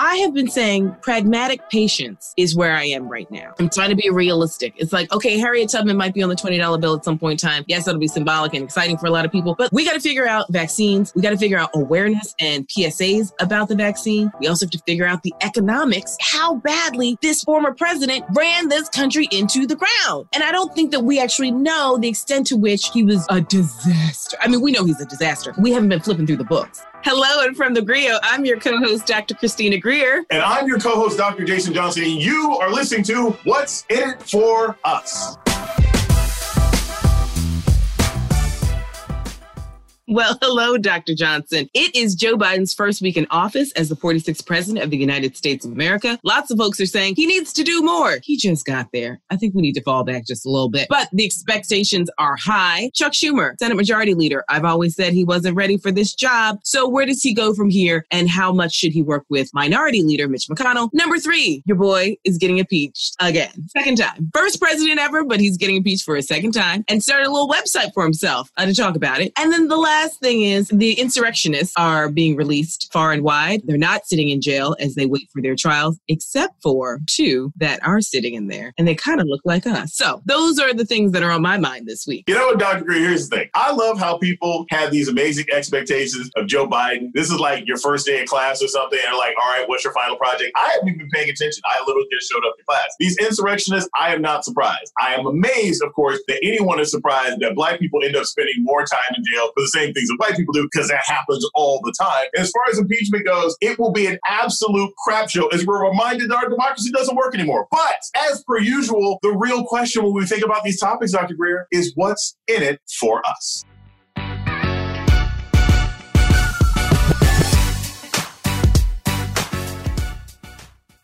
I have been saying pragmatic patience is where I am right now. I'm trying to be realistic. It's like, okay, Harriet Tubman might be on the $20 bill at some point in time. Yes, that'll be symbolic and exciting for a lot of people, but we got to figure out vaccines. We got to figure out awareness and PSAs about the vaccine. We also have to figure out the economics, how badly this former president ran this country into the ground. And I don't think that we actually know the extent to which he was a disaster. I mean, we know he's a disaster. We haven't been flipping through the books. Hello, and from the Grio, I'm your co host, Dr. Christina Greer. And I'm your co host, Dr. Jason Johnson. And you are listening to What's in It for Us. Well, hello, Dr. Johnson. It is Joe Biden's first week in office as the 46th president of the United States of America. Lots of folks are saying he needs to do more. He just got there. I think we need to fall back just a little bit. But the expectations are high. Chuck Schumer, Senate Majority Leader, I've always said he wasn't ready for this job. So where does he go from here? And how much should he work with Minority Leader Mitch McConnell? Number three, your boy is getting impeached again. Second time. First president ever, but he's getting impeached for a second time and started a little website for himself uh, to talk about it. And then the last last thing is the insurrectionists are being released far and wide. They're not sitting in jail as they wait for their trials, except for two that are sitting in there, and they kind of look like us. So those are the things that are on my mind this week. You know what, Dr. Greer, here's the thing. I love how people have these amazing expectations of Joe Biden. This is like your first day of class or something, and they're like, all right, what's your final project? I haven't even been paying attention. I literally just showed up to class. These insurrectionists, I am not surprised. I am amazed, of course, that anyone is surprised that black people end up spending more time in jail for the same things that white people do because that happens all the time. As far as impeachment goes, it will be an absolute crap show as we're reminded that our democracy doesn't work anymore. But as per usual, the real question when we think about these topics, Dr. Greer, is what's in it for us?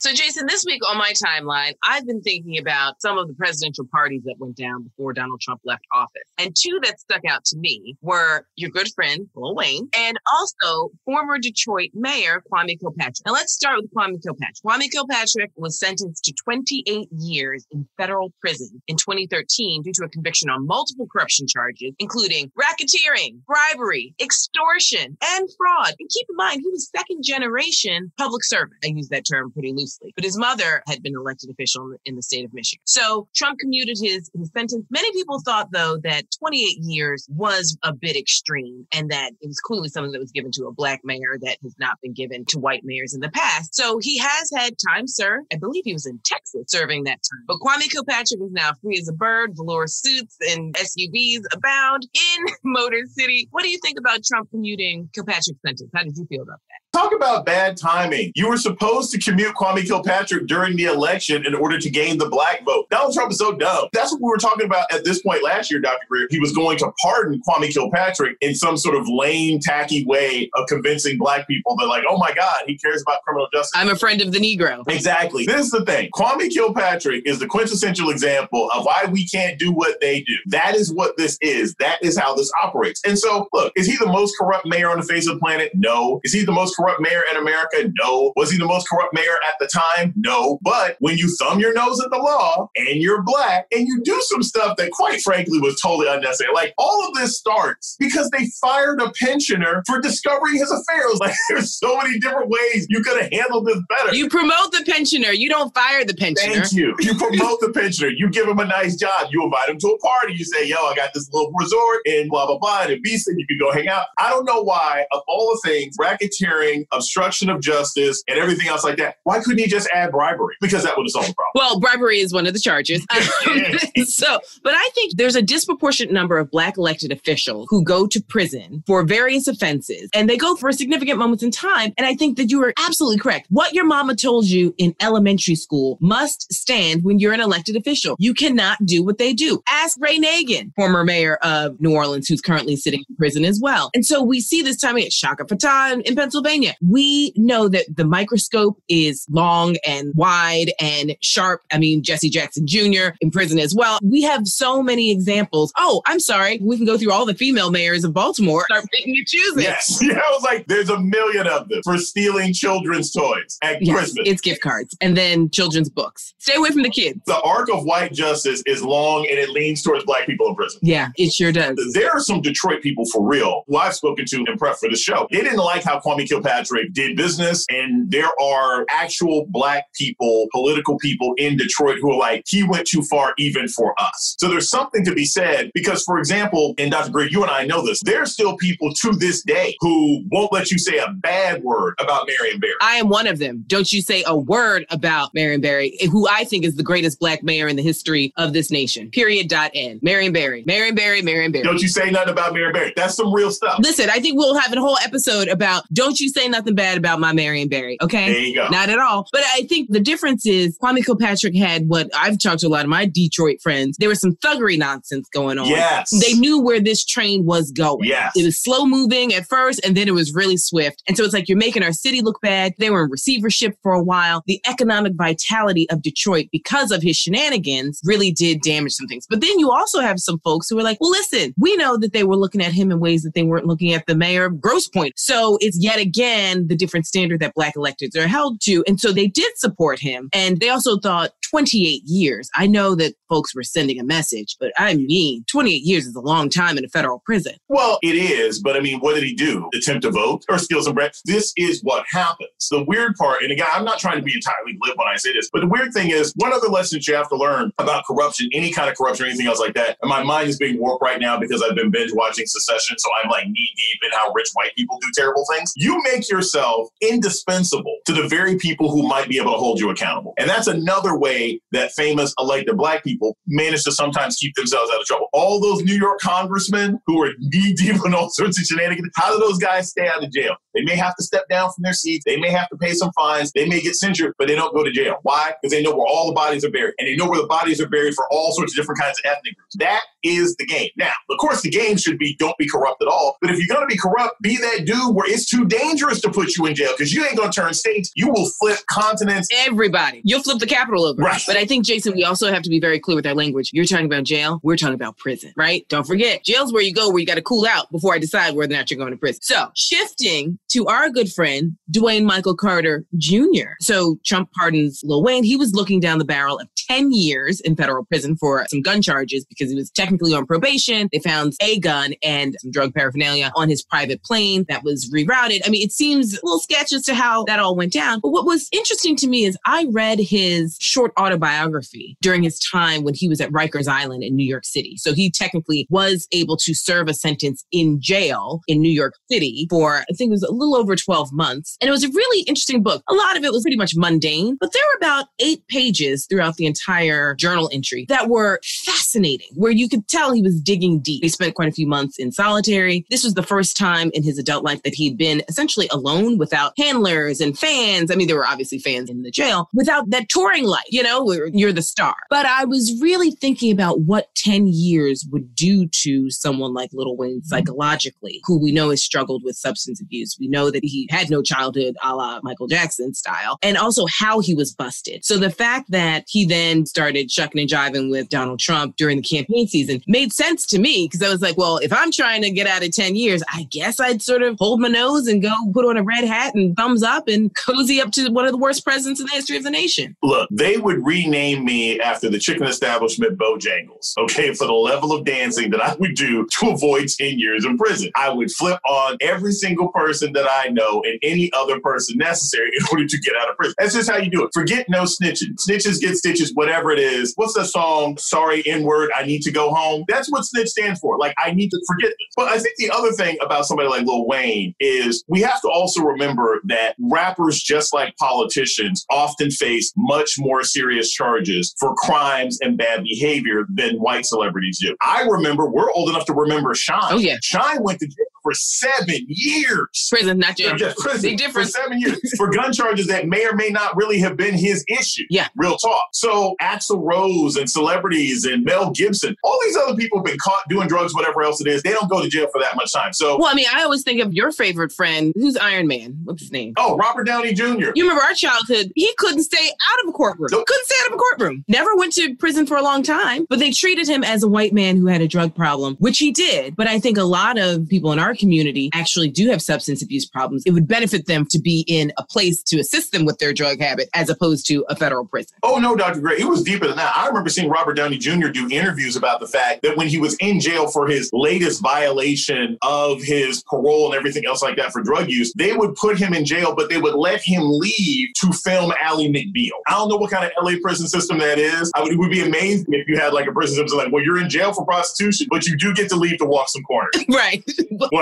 So, Jason, this week on my timeline, I've been thinking about some of the presidential parties that went down before Donald Trump left office. And two that stuck out to me were your good friend, Lil Wayne, and also former Detroit Mayor Kwame Kilpatrick. Now, let's start with Kwame Kilpatrick. Kwame Kilpatrick was sentenced to 28 years in federal prison in 2013 due to a conviction on multiple corruption charges, including racketeering, bribery, extortion, and fraud. And keep in mind, he was second generation public servant. I use that term pretty loosely but his mother had been elected official in the state of Michigan. So Trump commuted his, his sentence. Many people thought, though, that 28 years was a bit extreme and that it was clearly something that was given to a black mayor that has not been given to white mayors in the past. So he has had time sir. I believe he was in Texas serving that time. But Kwame Kilpatrick is now free as a bird. Velour suits and SUVs abound in Motor City. What do you think about Trump commuting Kilpatrick's sentence? How did you feel about that? Talk about bad timing. You were supposed to commute Kwame Kilpatrick during the election in order to gain the black vote. Donald Trump is so dumb. That's what we were talking about at this point last year, Dr. Greer. He was going to pardon Kwame Kilpatrick in some sort of lame, tacky way of convincing black people that, like, oh my God, he cares about criminal justice. I'm a friend of the Negro. Exactly. This is the thing. Kwame Kilpatrick is the quintessential example of why we can't do what they do. That is what this is. That is how this operates. And so, look, is he the most corrupt mayor on the face of the planet? No. Is he the most corrupt mayor in America? No. Was he the most corrupt mayor at the time? No. But when you thumb your nose at the law and you're black and you do some stuff that quite frankly was totally unnecessary, like all of this starts because they fired a pensioner for discovering his affairs. Like there's so many different ways you could have handled this better. You promote the pensioner. You don't fire the pensioner. Thank you. You promote the pensioner. You give him a nice job. You invite him to a party. You say, yo, I got this little resort in blah, blah, blah, and Beeson. You can go hang out. I don't know why, of all the things, racketeering, obstruction of justice, and everything else like that, why couldn't he just add bribery? Because that would have solved the problem. Well, bribery is one of the charges. so, but I think there's a disproportionate number of black elected officials who go to prison for various offenses and they go for significant moments in time. And I think that you are absolutely correct. What your mama told you in elementary school must stand when you're an elected official. You cannot do what they do. Ask Ray Nagin, former mayor of New Orleans, who's currently sitting in prison as well. And so we see this time at Chaka Fattah in, in Pennsylvania. We know that the microscope is long and wide and sharp. I mean, Jesse Jackson Jr. in prison as well. We have so many examples. Oh, I'm sorry. We can go through all the female mayors of Baltimore. Start picking and choosing. Yes. Yeah, I was like, there's a million of them for stealing children's toys at Yes, Christmas. it's gift cards and then children's books. Stay away from the kids. the arc of white justice is long and it leans towards black people in prison. Yeah, it sure does. There are some Detroit people for real who I've spoken to in prep for the show. They didn't like how Kwame Kilpatrick Kilpatrick did business, and there are actual black people, political people in Detroit who are like, he went too far even for us. So there's something to be said because, for example, and Dr. Greer, you and I know this, there's still people to this day who won't let you say a bad word about Marion Barry. I am one of them. Don't you say a word about Marion Barry, who I think is the greatest black mayor in the history of this nation. Period. Dot end. Marion Barry. Marion Barry. Marion Barry. Don't you say nothing about Marion Barry. That's some real stuff. Listen, I think we'll have a whole episode about don't you say nothing bad about my Marion Barry. Okay. There you go. Not at all. But I think the difference is Kwame Kilpatrick had what I've talked to a lot of my Detroit friends. There was some thuggery nonsense going on. Yes. They knew where this train was going. Yes. It was slow moving at first, and then it was really swift. And so it's like you're making our city look bad. They were in receivership for a while. The economic vitality of Detroit, because of his shenanigans, really did damage some things. But then you also have some folks who were like, well, listen, we know that they were looking at him in ways that they weren't looking at the mayor of Grosse Pointe. So it's yet again the different standard that black electeds are held to. And so they did support him. And they also thought 28 years. I know that folks were sending a message, but I mean, 28 years is a long time in a federal prison. Well, it is, but I mean, what did he do? Attempt to vote or steal some bread? This is what happens. The weird part, and again, I'm not trying to be entirely glib when I say this, but the weird thing is, one other lesson that you have to learn about corruption, any kind of corruption or anything else like that, and my mind is being warped right now because I've been binge watching Succession, so I'm like knee deep in how rich white people do terrible things. You make yourself indispensable to the very people who might be able to hold you accountable. And that's another way that famous elected black people manage to sometimes keep themselves out of trouble. All those New York congressmen who are knee deep in all sorts of shenanigans, how do those guys stay out of jail? They may have to step down from their seats. They may have to pay some fines. They may get censured, but they don't go to jail. Why? Because they know where all the bodies are buried. And they know where the bodies are buried for all sorts of different kinds of ethnic groups. That is the game. Now, of course, the game should be don't be corrupt at all. But if you're going to be corrupt, be that dude where it's too dangerous to put you in jail because you ain't going to turn states. You will flip continents. Everybody. You'll flip the capital over. Right. But I think, Jason, we also have to be very clear with our language. You're talking about jail. We're talking about prison, right? Don't forget, jail's where you go where you got to cool out before I decide whether or not you're going to prison. So shifting to our good friend, Dwayne Michael Carter Jr. So Trump pardons Lil Wayne. He was looking down the barrel of 10 years in federal prison for some gun charges because he was technically on probation. They found a gun and some drug paraphernalia on his private plane that was rerouted. I mean, it seems a little sketch as to how that all went down. But what was interesting to me is I read his short autobiography during his time when he was at Rikers Island in New York City. So he technically was able to serve a sentence in jail in New York City for, I think it was a little over 12 months. And it was a really interesting book. A lot of it was pretty much mundane, but there were about eight pages throughout the entire journal entry that were fascinating, where you could tell he was digging deep. He spent quite a few months in solitary. This was the first time in his adult life that he'd been essentially alone without handlers and fans. I mean, there were obviously fans in the jail without that touring life, you know, where you're the star. But I was really thinking about what 10 years would do to someone like Little Wayne mm-hmm. psychologically, who we know has struggled with substance abuse. We know that he had no childhood a la Michael Jackson style, and also how he was busted. So the fact that he then started shucking and jiving with Donald Trump during the campaign season made sense to me because I was like, well, if I'm trying to get out of 10 years, I guess I'd sort of hold my nose and go put on a red hat and thumbs up and cozy up to one of the worst presidents in the history of the nation. Look, they would rename me after the chicken establishment Bojangles, okay, for the level of dancing that I would do to avoid 10 years in prison. I would flip on every single person that I know and any other person necessary in order to get out of prison. That's just how you do it. Forget no snitching. Snitches get stitches, whatever it is. What's the song? Sorry, N word, I need to go home. That's what snitch stands for. Like, I need to forget this. But I think the other thing about somebody like Lil Wayne is we have to also remember that rappers, just like politicians, often face much more serious charges for crimes and bad behavior than white celebrities do. I remember, we're old enough to remember Shyne. Oh, yeah. Shyne went to jail for seven years. Prison, not jail. Yeah, prison Big for seven years for gun charges that may or may not really have been his issue. Yeah. Real talk. So Axl Rose and celebrities and Mel Gibson, all these other people have been caught doing drugs, whatever else it is. They don't go to jail for that much time. So, Well, I mean, I always think of your favorite friend, who's Iron Man. What's his name? oh, Robert Downey Jr. You remember our childhood, he couldn't stay out of a courtroom. Nope. Couldn't stay out of a courtroom. Never went to prison for a long time, but they treated him as a white man who had a drug problem, which he did. But I think a lot of people in our our community actually do have substance abuse problems, it would benefit them to be in a place to assist them with their drug habit as opposed to a federal prison. Oh, no, Dr. Greer. It was deeper than that. I remember seeing Robert Downey Jr. do interviews about the fact that when he was in jail for his latest violation of his parole and everything else like that for drug use, they would put him in jail, but they would let him leave to film Ally McBeal. I don't know what kind of LA prison system that is. I would, it would be amazing if you had like a prison system like, well, you're in jail for prostitution, but you do get to leave to walk some corners. right.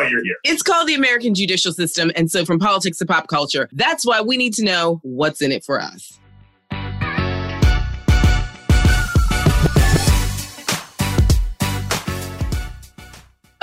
While you're here. It's called the American judicial system. And so from politics to pop culture, that's why we need to know what's in it for us.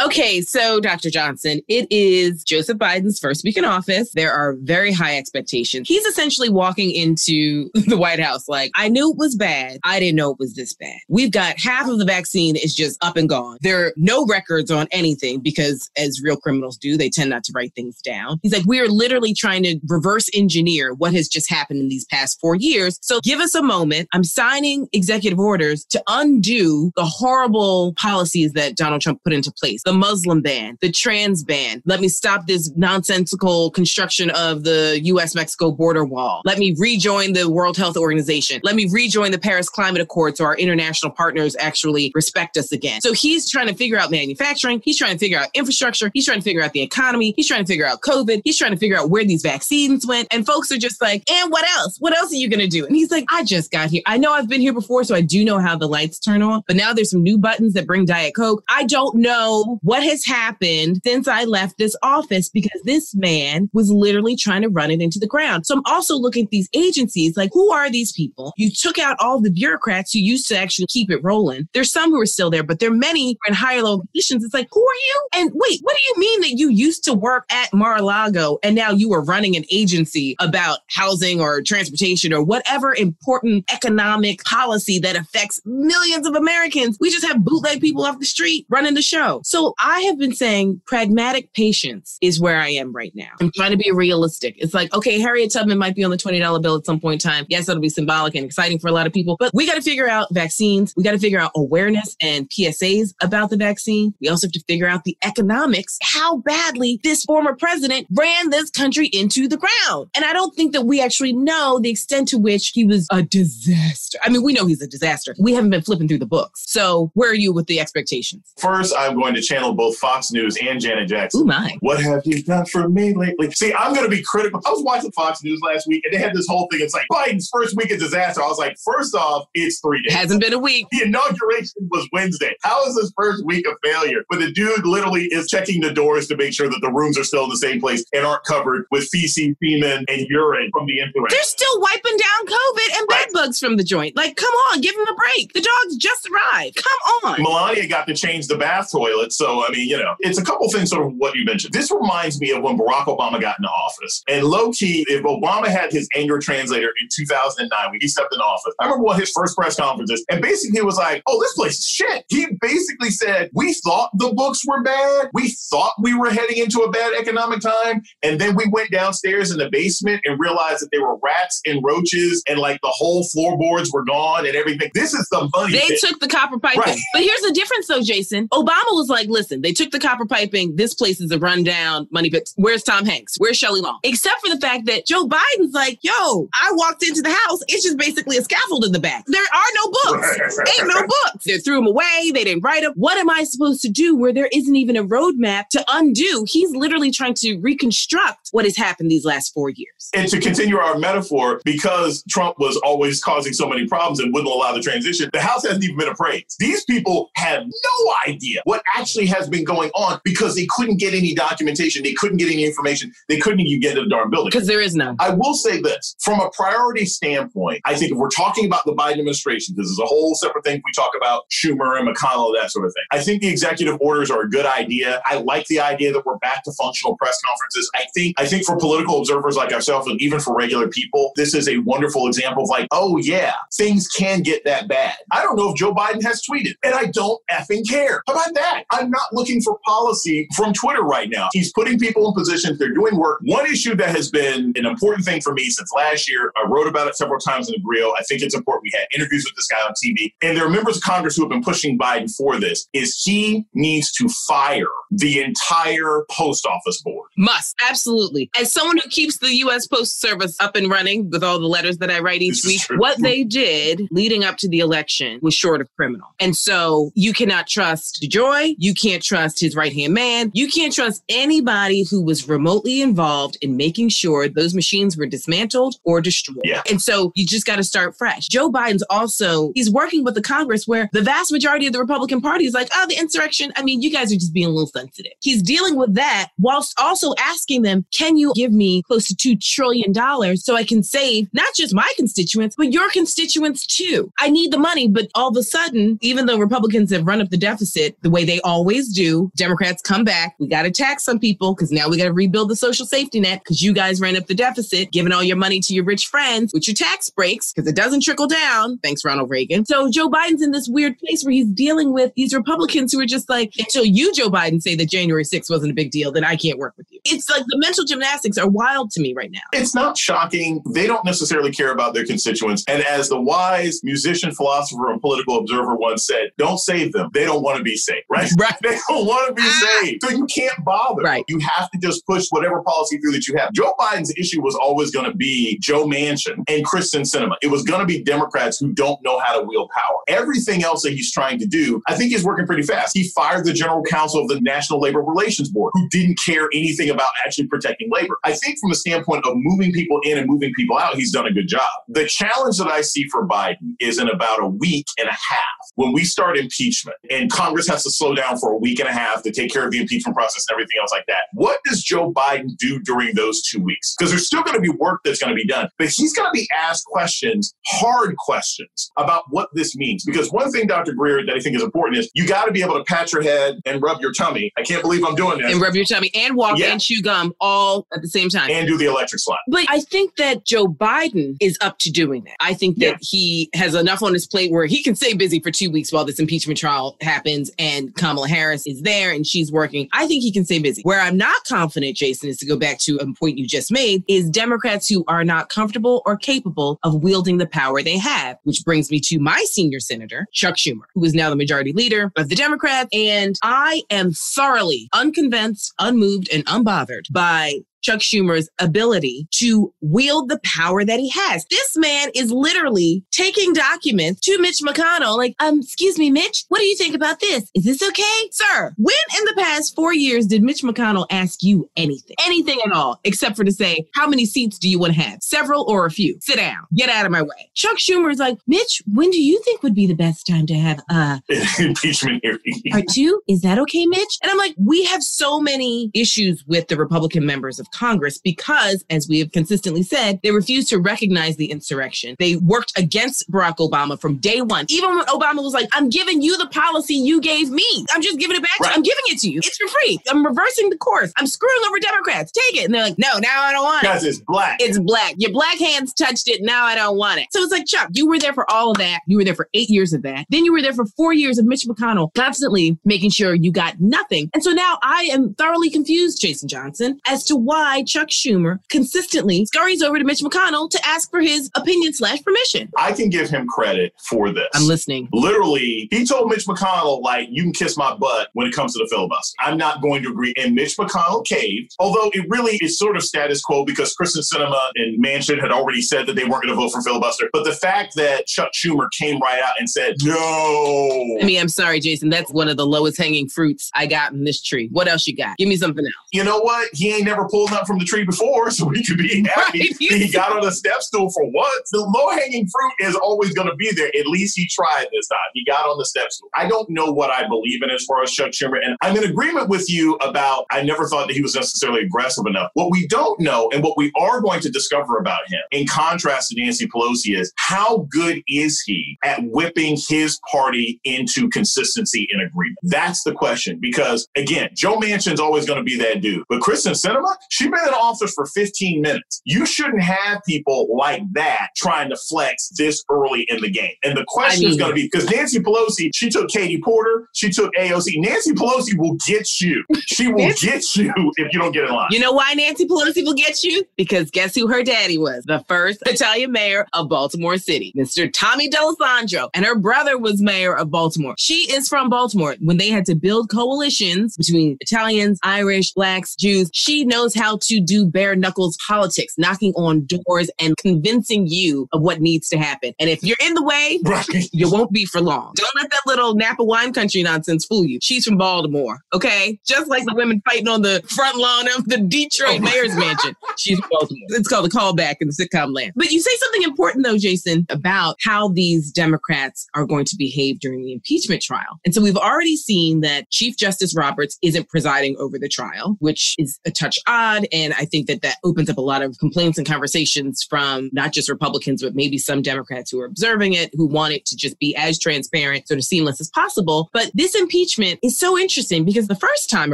Okay, so Dr. Johnson, it is Joseph Biden's first week in office. There are very high expectations. He's essentially walking into the White House like, I knew it was bad. I didn't know it was this bad. We've got half of the vaccine is just up and gone. There are no records on anything because, as real criminals do, they tend not to write things down. He's like, we are literally trying to reverse engineer what has just happened in these past four years. So give us a moment. I'm signing executive orders to undo the horrible policies that Donald Trump put into place the Muslim ban, the trans ban. Let me stop this nonsensical construction of the US Mexico border wall. Let me rejoin the World Health Organization. Let me rejoin the Paris Climate Accord so our international partners actually respect us again. So he's trying to figure out manufacturing. He's trying to figure out infrastructure. He's trying to figure out the economy. He's trying to figure out COVID. He's trying to figure out where these vaccines went. And folks are just like, and what else? What else are you going to do? And he's like, I just got here. I know I've been here before, so I do know how the lights turn on, but now there's some new buttons that bring Diet Coke. I don't know what has happened since I left this office because this man was literally trying to run it into the ground. So I'm also looking at these agencies like, who are these people? You took out all the bureaucrats who used to actually keep it rolling. There's some who are still there, but there are many in higher level positions. It's like, who are you? And wait, what do you mean that you used to work at Mar-a-Lago and now you are running an agency about housing or transportation or whatever important economic policy that affects millions of Americans? We just have bootleg people off the street running the show. So I have been saying pragmatic patience is where I am right now. I'm trying to be realistic. It's like, okay, Harriet Tubman might be on the $20 bill at some point in time. Yes, that'll be symbolic and exciting for a lot of people, but we got to figure out vaccines. We got to figure out awareness and PSAs about the vaccine. We also have to figure out the economics, how badly this former president ran this country into the ground. And I don't think that we actually know the extent to which he was a disaster. I mean, we know he's a disaster. We haven't been flipping through the books. So where are you with the expectations? First, I'm going to channel both Fox News and Janet Jackson. Oh my. What have you done for me lately? See, I'm going to be critical. I was watching Fox News last week and they had this whole thing. It's like Biden's first week of disaster. I was like, first off, it's three days. Hasn't been a week. The inauguration was Wednesday. How is this first week of failure? But the dude literally is checking the doors to make sure that the rooms are still in the same place and aren't covered with feces, semen, and urine from the influenza. They're still wiping down COVID and bed bugs from the joint. Like, come on, give him a break. The dogs just arrived. Come on. Melania got to change the bath toilet. So, I mean, you know, it's a couple things sort of what you mentioned. This reminds me of when Barack Obama got into office. And low key, if Obama had his anger translator in 2009 when he stepped in office, I remember one of his first press conferences, and basically he was like, oh, this place is shit. He basically said, we thought the books were bad. We thought we were heading into a bad economic time. And then we went downstairs in the basement and realized that there were rats and roaches and like the whole floorboards were gone and everything. This is the money. They took the copper piping. Right. But here's the difference though, Jason. Obama was like, listen, they took the copper piping. This place is a rundown money pit. Where's Tom Hanks? Where's Shelley Long? Except for the fact that Joe Biden's like, yo, I walked into the house. It's just basically a scaffold in the back. There are no books. Ain't no books. They threw them away. They didn't write them. What am I supposed to do where there isn't even a roadmap to undo? He's literally trying to reconstruct what has happened these last four years. And to continue our metaphor, because Trump was always causing so many problems and wouldn't allow the transition, the House hasn't even been appraised. These people have no idea what actually has been going on because they couldn't get any documentation. They couldn't get any information. They couldn't even get into the darn building. Because there is none. I will say this from a priority standpoint, I think if we're talking about the Biden administration, this is a whole separate thing. We talk about Schumer and McConnell, that sort of thing. I think the executive orders are a good idea. I like the idea that we're back to functional press conferences. I think I think for political observers like ourselves and even for regular people, this is a wonderful example of like, oh yeah, things can get that bad. I don't know if Joe Biden has tweeted, and I don't effing care. How about that? I'm not looking for policy from Twitter right now. He's putting people in positions, they're doing work. One issue that has been an important thing for me since last year, I wrote about it several times in the Grio. I think it's important. We had interviews with this guy on TV, and there are members of Congress who have been pushing Biden for this, is he needs to fire the entire post office board. Must, absolutely. As someone who keeps the U.S. Post Service up and running with all the letters that I write each week, what they did leading up to the election was short of criminal. And so you cannot trust DeJoy. You can't trust his right hand man. You can't trust anybody who was remotely involved in making sure those machines were dismantled or destroyed. Yeah. And so you just got to start fresh. Joe Biden's also, he's working with the Congress where the vast majority of the Republican Party is like, oh, the insurrection. I mean, you guys are just being a little sensitive. He's dealing with that whilst also asking them, can you give me close to $2 trillion so I can save not just my constituents, but your constituents too? I need the money, but all of a sudden, even though Republicans have run up the deficit the way they always do, Democrats come back. We got to tax some people because now we got to rebuild the social safety net because you guys ran up the deficit, giving all your money to your rich friends with your tax breaks because it doesn't trickle down. Thanks, Ronald Reagan. So Joe Biden's in this weird place where he's dealing with these Republicans who are just like, until you, Joe Biden, say that January 6th wasn't a big deal, then I can't work with you. It's like the mental gymnastics are wild to me right now. It's not shocking. They don't necessarily care about their constituents. And as the wise musician, philosopher, and political observer once said, don't save them. They don't want to be saved, right? Right. They don't want to be ah. saved. So you can't bother. Right. You have to just push whatever policy through that you have. Joe Biden's issue was always going to be Joe Manchin and Kyrsten Sinema. It was going to be Democrats who don't know how to wield power. Everything else that he's trying to do, I think he's working pretty fast. He fired the general counsel of the National Labor Relations Board, who didn't care anything about actually protecting labor. I think from the standpoint of moving people in and moving people out, he's done a good job. The challenge that I see for Biden is in about a week and a half when we start impeachment and Congress has to slow down for a week and a half to take care of the impeachment process and everything else like that. What does Joe Biden do during those two weeks? Because there's still going to be work that's going to be done, but he's going to be asked questions, hard questions about what this means. Because one thing, Dr. Greer, that I think is important is you got to be able to pat your head and rub your tummy. I can't believe I'm doing this. And rub your tummy and walk yeah. and chew gum all at the same time. And do the electric slide. But I think that Joe Biden is up to doing that. I think that yeah. he has enough on his plate where he can stay busy for two weeks while this impeachment trial happens and Kamala Harris is there and she's working. I think he can stay busy. Where I'm not confident, Jason, is to go back to a point you just made, is Democrats who are not comfortable or capable of wielding the power they have, which brings me to my senior senator, Chuck Schumer, who is now the majority leader of the Democrats. And I am thoroughly unconvinced, unmoved, and unbothered by Chuck Schumer's ability to wield the power that he has. This man is literally taking documents to Mitch McConnell, like, um, excuse me, Mitch, what do you think about this? Is this okay? Sir, when in the past four years did Mitch McConnell ask you anything? Anything at all, except for to say, how many seats do you want to have? Several or a few? Sit down. Get out of my way. Chuck Schumer is like, Mitch, when do you think would be the best time to have uh impeachment hearing? part two? Is that okay, Mitch? And I'm like, we have so many issues with the Republican members of Congress because, as we have consistently said, they refused to recognize the insurrection. They worked against Barack Obama from day one. Even when Obama was like, I'm giving you the policy you gave me. I'm just giving it back right. to you. I'm giving it to you. It's for free. I'm reversing the course. I'm screwing over Democrats. Take it. And they're like, no, now I don't want it. Because it's black. It's black. Your black hands touched it. Now I don't want it. So it's like, Chuck, you were there for all of that. You were there for eight years of that. Then you were there for four years of Mitch McConnell constantly making sure you got nothing. And so now I am thoroughly confused, Jason Johnson, as to why why Chuck Schumer consistently scurries over to Mitch McConnell to ask for his opinion slash permission. I can give him credit for this. I'm listening. Literally, he told Mitch McConnell, like, you can kiss my butt when it comes to the filibuster. I'm not going to agree. And Mitch McConnell caved, although it really is sort of status quo because Kyrsten Sinema and Manchin had already said that they weren't going to vote for filibuster. But the fact that Chuck Schumer came right out and said, no. I mean, I'm sorry, Jason. That's one of the lowest hanging fruits I got in this tree. What else you got? Give me something else. You know what? He ain't never pulled up from the tree before, so we could be happy right. he got on a step stool for once. The low hanging fruit is always going to be there. At least he tried this time. He got on the step stool. I don't know what I believe in as far as Chuck Schumer, and I'm in agreement with you about I never thought that he was necessarily aggressive enough. What we don't know, and what we are going to discover about him, in contrast to Nancy Pelosi, is how good is he at whipping his party into consistency and agreement? That's the question. Because again, Joe Manchin's always going to be that dude, but Kyrsten Sinema, She's been in office for 15 minutes. You shouldn't have people like that trying to flex this early in the game. And the question I mean, is going to be because Nancy Pelosi, she took Katie Porter, she took AOC. Nancy Pelosi will get you. She will get you if you don't get in line. You know why Nancy Pelosi will get you? Because guess who her daddy was? The first Italian mayor of Baltimore City, Mr. Tommy D'Alesandro. And her brother was mayor of Baltimore. She is from Baltimore. When they had to build coalitions between Italians, Irish, blacks, Jews, she knows how to do bare knuckles politics, knocking on doors and convincing you of what needs to happen. And if you're in the way, right. you won't be for long. Don't let that little Napa wine country nonsense fool you. She's from Baltimore, okay? Just like the women fighting on the front lawn of the Detroit oh mayor's mansion. She's from Baltimore. It's called a callback in the sitcom land. But you say something important though, Jason, about how these Democrats are going to behave during the impeachment trial. And so we've already seen that Chief Justice Roberts isn't presiding over the trial, which is a touch odd. And I think that that opens up a lot of complaints and conversations from not just Republicans, but maybe some Democrats who are observing it, who want it to just be as transparent, sort of seamless as possible. But this impeachment is so interesting because the first time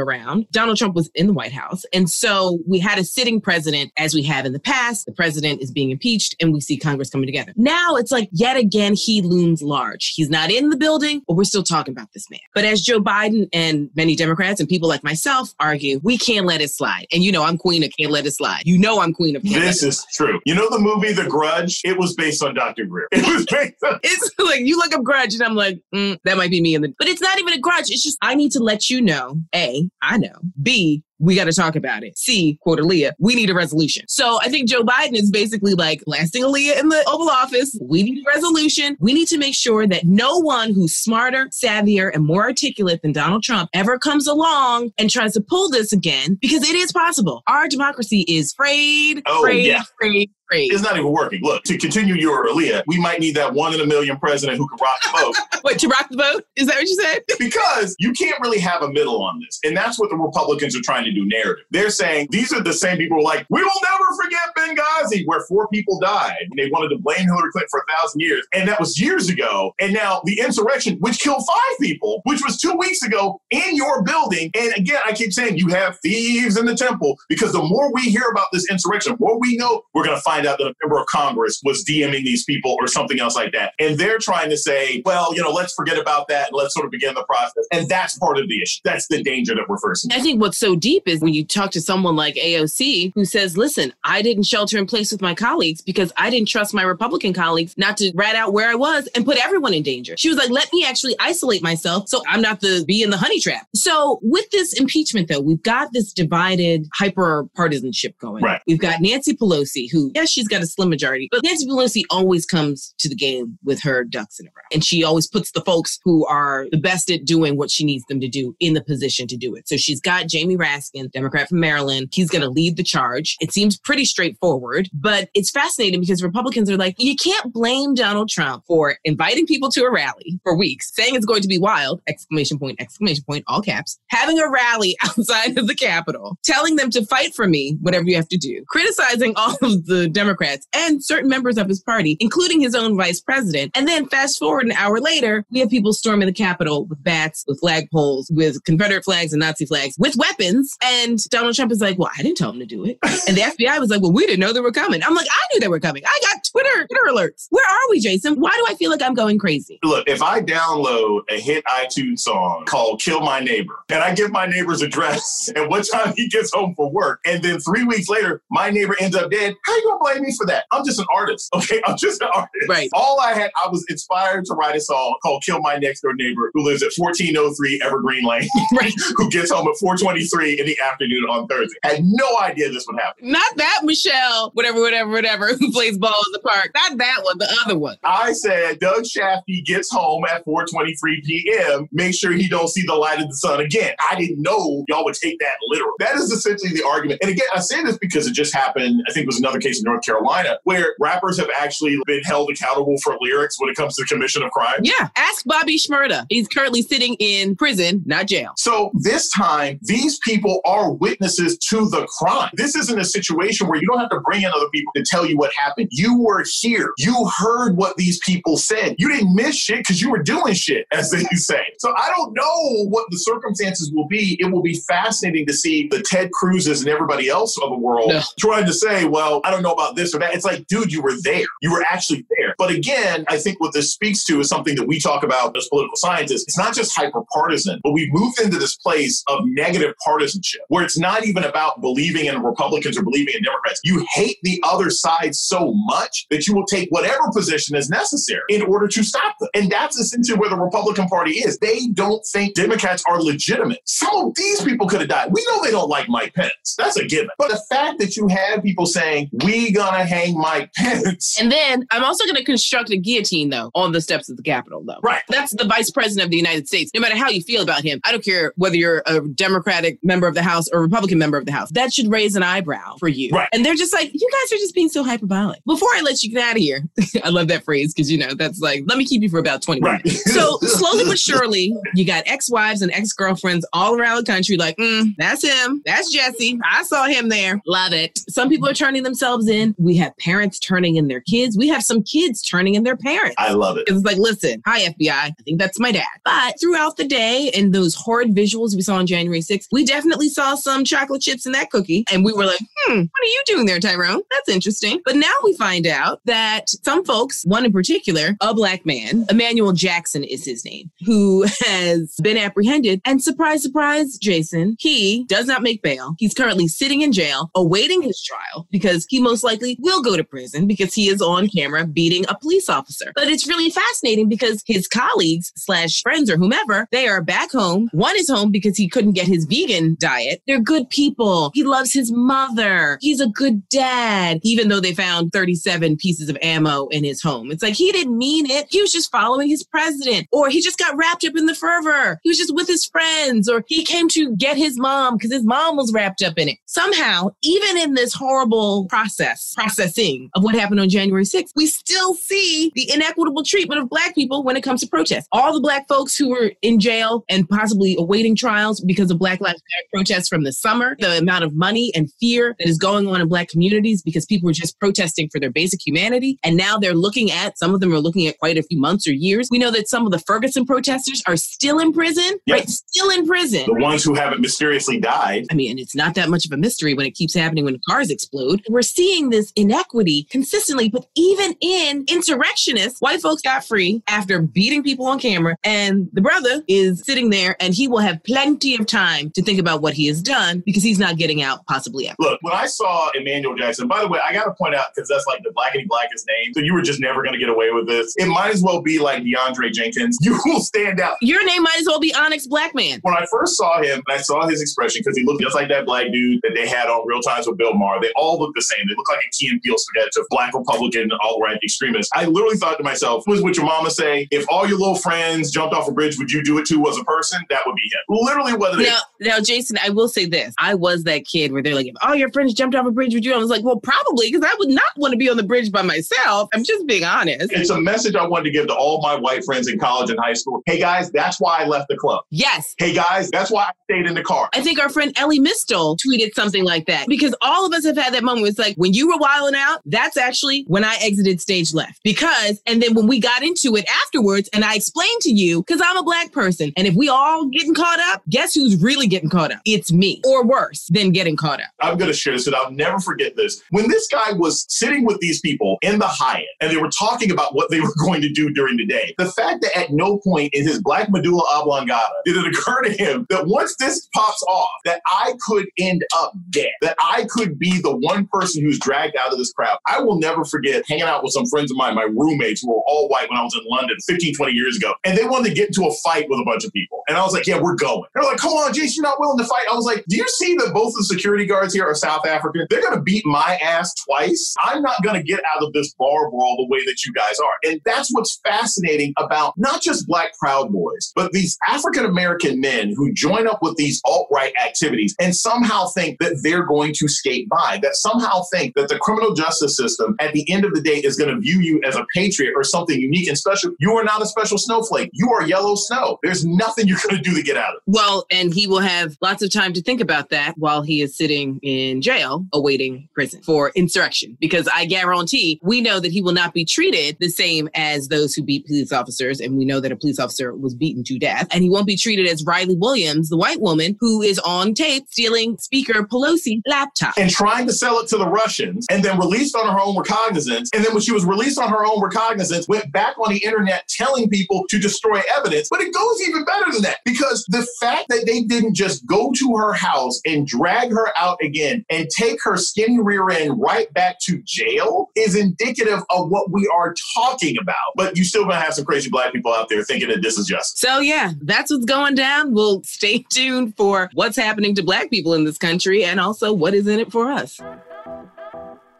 around, Donald Trump was in the White House. And so we had a sitting president as we have in the past. The president is being impeached and we see Congress coming together. Now it's like yet again, he looms large. He's not in the building, but we're still talking about this man. But as Joe Biden and many Democrats and people like myself argue, we can't let it slide. And you know, I'm queen of can't let it slide. You know, I'm queen of can't This is true. You know, the movie The Grudge, it was based on Dr. Greer. It was based on. it's like you look up Grudge and I'm like, mm, that might be me in the. But it's not even a grudge. It's just I need to let you know. A, I know. B, we got to talk about it. C, quote Aaliyah, we need a resolution. So I think Joe Biden is basically like blasting Aaliyah in the Oval Office. We need a resolution. We need to make sure that no one who's smarter, savvier, and more articulate than Donald Trump ever comes along and tries to pull this again because it is possible. Our democracy is frayed, oh, frayed, yeah. frayed, Great. It's not even working. Look, to continue your Aaliyah, we might need that one in a million president who can rock the boat. Wait, to rock the boat? Is that what you said? because you can't really have a middle on this. And that's what the Republicans are trying to do narrative. They're saying these are the same people who are like, we will never forget Benghazi, where four people died. And they wanted to blame Hillary Clinton for a thousand years. And that was years ago. And now the insurrection, which killed five people, which was two weeks ago in your building. And again, I keep saying you have thieves in the temple because the more we hear about this insurrection, the more we know we're going to find out that a member of Congress was DMing these people or something else like that. And they're trying to say, well, you know, let's forget about that and let's sort of begin the process. And that's part of the issue. That's the danger that we're facing. I think what's so deep is when you talk to someone like AOC who says, listen, I didn't shelter in place with my colleagues because I didn't trust my Republican colleagues not to rat out where I was and put everyone in danger. She was like, let me actually isolate myself so I'm not the bee in the honey trap. So with this impeachment, though, we've got this divided hyper partisanship going. Right. We've got Nancy Pelosi, who, yes, she's got a slim majority. But Nancy Pelosi always comes to the game with her ducks in a row. And she always puts the folks who are the best at doing what she needs them to do in the position to do it. So she's got Jamie Raskin, Democrat from Maryland. He's going to lead the charge. It seems pretty straightforward, but it's fascinating because Republicans are like, you can't blame Donald Trump for inviting people to a rally for weeks, saying it's going to be wild, exclamation point, exclamation point, all caps, having a rally outside of the Capitol, telling them to fight for me, whatever you have to do, criticizing all of the Democrats and certain members of his party, including his own vice president. And then fast forward an hour later, we have people storming the Capitol with bats, with flagpoles, with Confederate flags and Nazi flags, with weapons. And Donald Trump is like, well, I didn't tell him to do it. And the FBI was like, well, we didn't know they were coming. I'm like, I knew they were coming. I got Twitter, Twitter alerts. Where are we, Jason? Why do I feel like I'm going crazy? Look, if I download a hit iTunes song called Kill My Neighbor, and I give my neighbor's address and what time he gets home for work, and then three weeks later, my neighbor ends up dead, how you gonna blame me for that? I'm just an artist. Okay, I'm just an artist. Right. All I had, I was inspired to write a song called "Kill My Next Door Neighbor," who lives at 1403 Evergreen Lane, right? who gets home at 4:23 in the afternoon on Thursday. Had no idea this would happen. Not that Michelle, whatever, whatever, whatever, who plays ball in the park. Not that one. The other one. I said Doug Shafty gets home at 4:23 p.m. Make sure he don't see the light of the sun again. I didn't know y'all would take that literal. That is essentially the argument. And again, I say this because it just happened. I think it was another case in North Carolina where rappers have actually been held accountable for lyrics when it comes to the commission of crime. Yeah. Ask Bobby Shmurda. He's currently sitting in prison, not jail. So this time, these people are witnesses to the crime. This isn't a situation where you don't have to bring in other people to tell you what happened. You were here. You heard what these people said. You didn't miss shit because you were doing shit, as they say. So I don't know what the circumstances will be. It will be fascinating to see the Ted Cruzes and everybody else of the world no. trying to say, well, I don't know about this or that. It's like, dude, you were there. You were actually there. But again, I think what this speaks to is something that we talk about as political scientists. It's not just hyper partisan, but we've moved into this place of negative partisanship where it's not even about believing in Republicans or believing in Democrats. You hate the other side so much that you will take whatever position is necessary in order to stop them. And that's essentially where the Republican Party is. They don't think Democrats are legitimate. Some of these people could have died. We know they don't like Mike Pence. That's a given. But the fact that you have people saying, we gonna hang Mike Pence. And then I'm also gonna construct a guillotine, though, on the steps of the Capitol, though. Right. That's the vice president of the United States. No matter how you feel about him, I don't care whether you're a Democratic member of the House or Republican member of the House. That should raise an eyebrow for you. Right. And they're just like, you guys are just being so hyperbolic. Before I let you get out of here, I love that phrase because, you know, that's like, let me keep you for about 20 right. minutes. So slowly but surely, you got ex wives and ex girlfriends all around the country like, mm, that's him. That's Jesse. I saw him there. Love it. Some people are turning themselves in. We have parents turning in their kids. We have some kids turning in their parents. I love it. It's like, listen, hi, FBI. I think that's my dad. But throughout the day and those horrid visuals we saw on January 6th, we definitely saw some chocolate chips in that cookie. And we were like, hmm, what are you doing there, Tyrone? That's interesting. But now we find out that some folks, one in particular, a black man, Emmanuel Jackson is his name, who has been apprehended. And surprise, surprise, Jason, he does not make bail. He's currently sitting in jail awaiting his trial because he most likely will go to prison because he is on camera beating a police officer. But it's really fascinating because his colleagues slash friends or whomever, they are back home. One is home because he couldn't get his vegan diet. They're good people. He loves his mother. He's a good dad, even though they found 37 pieces of ammo in his home. It's like he didn't mean it. He was just following his president, or he just got wrapped up in the fervor. He was just with his friends, or he came to get his mom because his mom was wrapped up in it. Somehow, even in this horrible process, processing of what happened on January 6th, we still see the inequitable treatment of black people when it comes to protests. All the black folks who were in jail and possibly awaiting trials because of Black Lives Matter protests from the summer, the amount of money and fear that is going on in black communities because people were just protesting for their basic humanity. And now they're looking at, some of them are looking at quite a few months or years. We know that some of the Ferguson protesters are still in prison, yes. right? Still in prison. The ones who haven't mysteriously died. I mean, and it's not that much of a mystery when it keeps happening when cars explode. We're seeing this inequity consistently, but even in insurrectionists, white folks got free after beating people on camera. And the brother is sitting there and he will have plenty of time to think about what he has done because he's not getting out possibly ever. Look, when I saw Emmanuel Jackson, by the way, I got to point out because that's like the blackety blackest name. So you were just never going to get away with this. It might as well be like DeAndre Jenkins. You will stand out. Your name might as well be Onyx Blackman. When I first saw him I saw his expression, because he looked just like that black dude that they had on Real Times with Bill Maher, they all look the same. They look like a Key and Peele sketch of black Republican alt right extremists. I literally thought to myself, was what your mama say? If all your little friends jumped off a bridge, would you do it too as a person? That would be him. Literally what it now, is. Now, Jason, I will say this. I was that kid where they're like, if all your friends jumped off a bridge, would you? I was like, well, probably, because I would not want to be on the bridge by myself. I'm just being honest. It's a message I wanted to give to all my white friends in college and high school. Hey, guys, that's why I left the club. Yes. Hey, guys, that's why I stayed in the car. I think our friend Elie Mystal tweeted something like that because all of us have had that moment. It's like when you were wilding out, that's actually when I exited stage left. Because, and then when we got into it afterwards, and I explained to you, because I'm a black person, and if we all getting caught up, guess who's really getting caught up? It's me, or worse than getting caught up. I'm going to share this, and I'll never forget this. When this guy was sitting with these people in the Hyatt, and they were talking about what they were going to do during the day, the fact that at no point in his black medulla oblongata did it occur to him that once this pops off, that I could end up dead, that I could be the one person who's dragged out of this crowd. I will never forget hanging out with some friends of mine, my roommates who were all white when I was in London 15, 20 years ago, and they wanted to get into a fight with a bunch of people. And I was like, yeah, we're going. They're like, come on, Jason, you're not willing to fight. I was like, do you see that both of the security guards here are South African? They're going to beat my ass twice. I'm not going to get out of this bar brawl the way that you guys are. And that's what's fascinating about not just Black Proud Boys, but these African American men who join up with these alt right activities and somehow think that they're going to skate by, that somehow think that the criminal justice system at the end of the day is going to view you as a patriot or something unique and special. You are not a special snowflake. You are yellow snow. There's nothing you're going to do to get out of it. Well, and he will have lots of time to think about that while he is sitting in jail awaiting prison for insurrection. Because I guarantee we know that he will not be treated the same as those who beat police officers. And we know that a police officer was beaten to death. And he won't be treated as Riley Williams, the white woman who is on tape stealing Speaker Pelosi's laptop. And trying to sell it to the Russians and then released on her own recognizance. And then when she was released on her own recognizance, went back on the internet telling people to destroy evidence. But it goes even better than that because the fact that they didn't just go to her house and drag her out again and take her skinny rear end right back to jail is indicative of what we are talking about. But you still gonna have some crazy black people out there thinking that this is justice. So yeah, that's what's going down. We'll stay tuned for what's happening to black people in this country and also what is in it for us.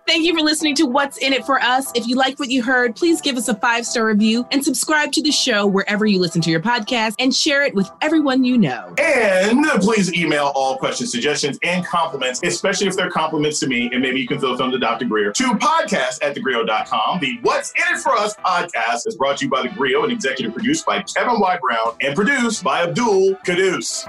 Thank you for listening to What's in It for Us. If you like what you heard, please give us a five star review and subscribe to the show wherever you listen to your podcast and share it with everyone you know. And please email all questions, suggestions, and compliments, especially if they're compliments to me. And maybe you can throw them to Dr. Greer to podcast at thegrio.com. The What's in It for Us podcast is brought to you by The Grio and executive produced by Kevin Y. Brown and produced by Abdul Caduce.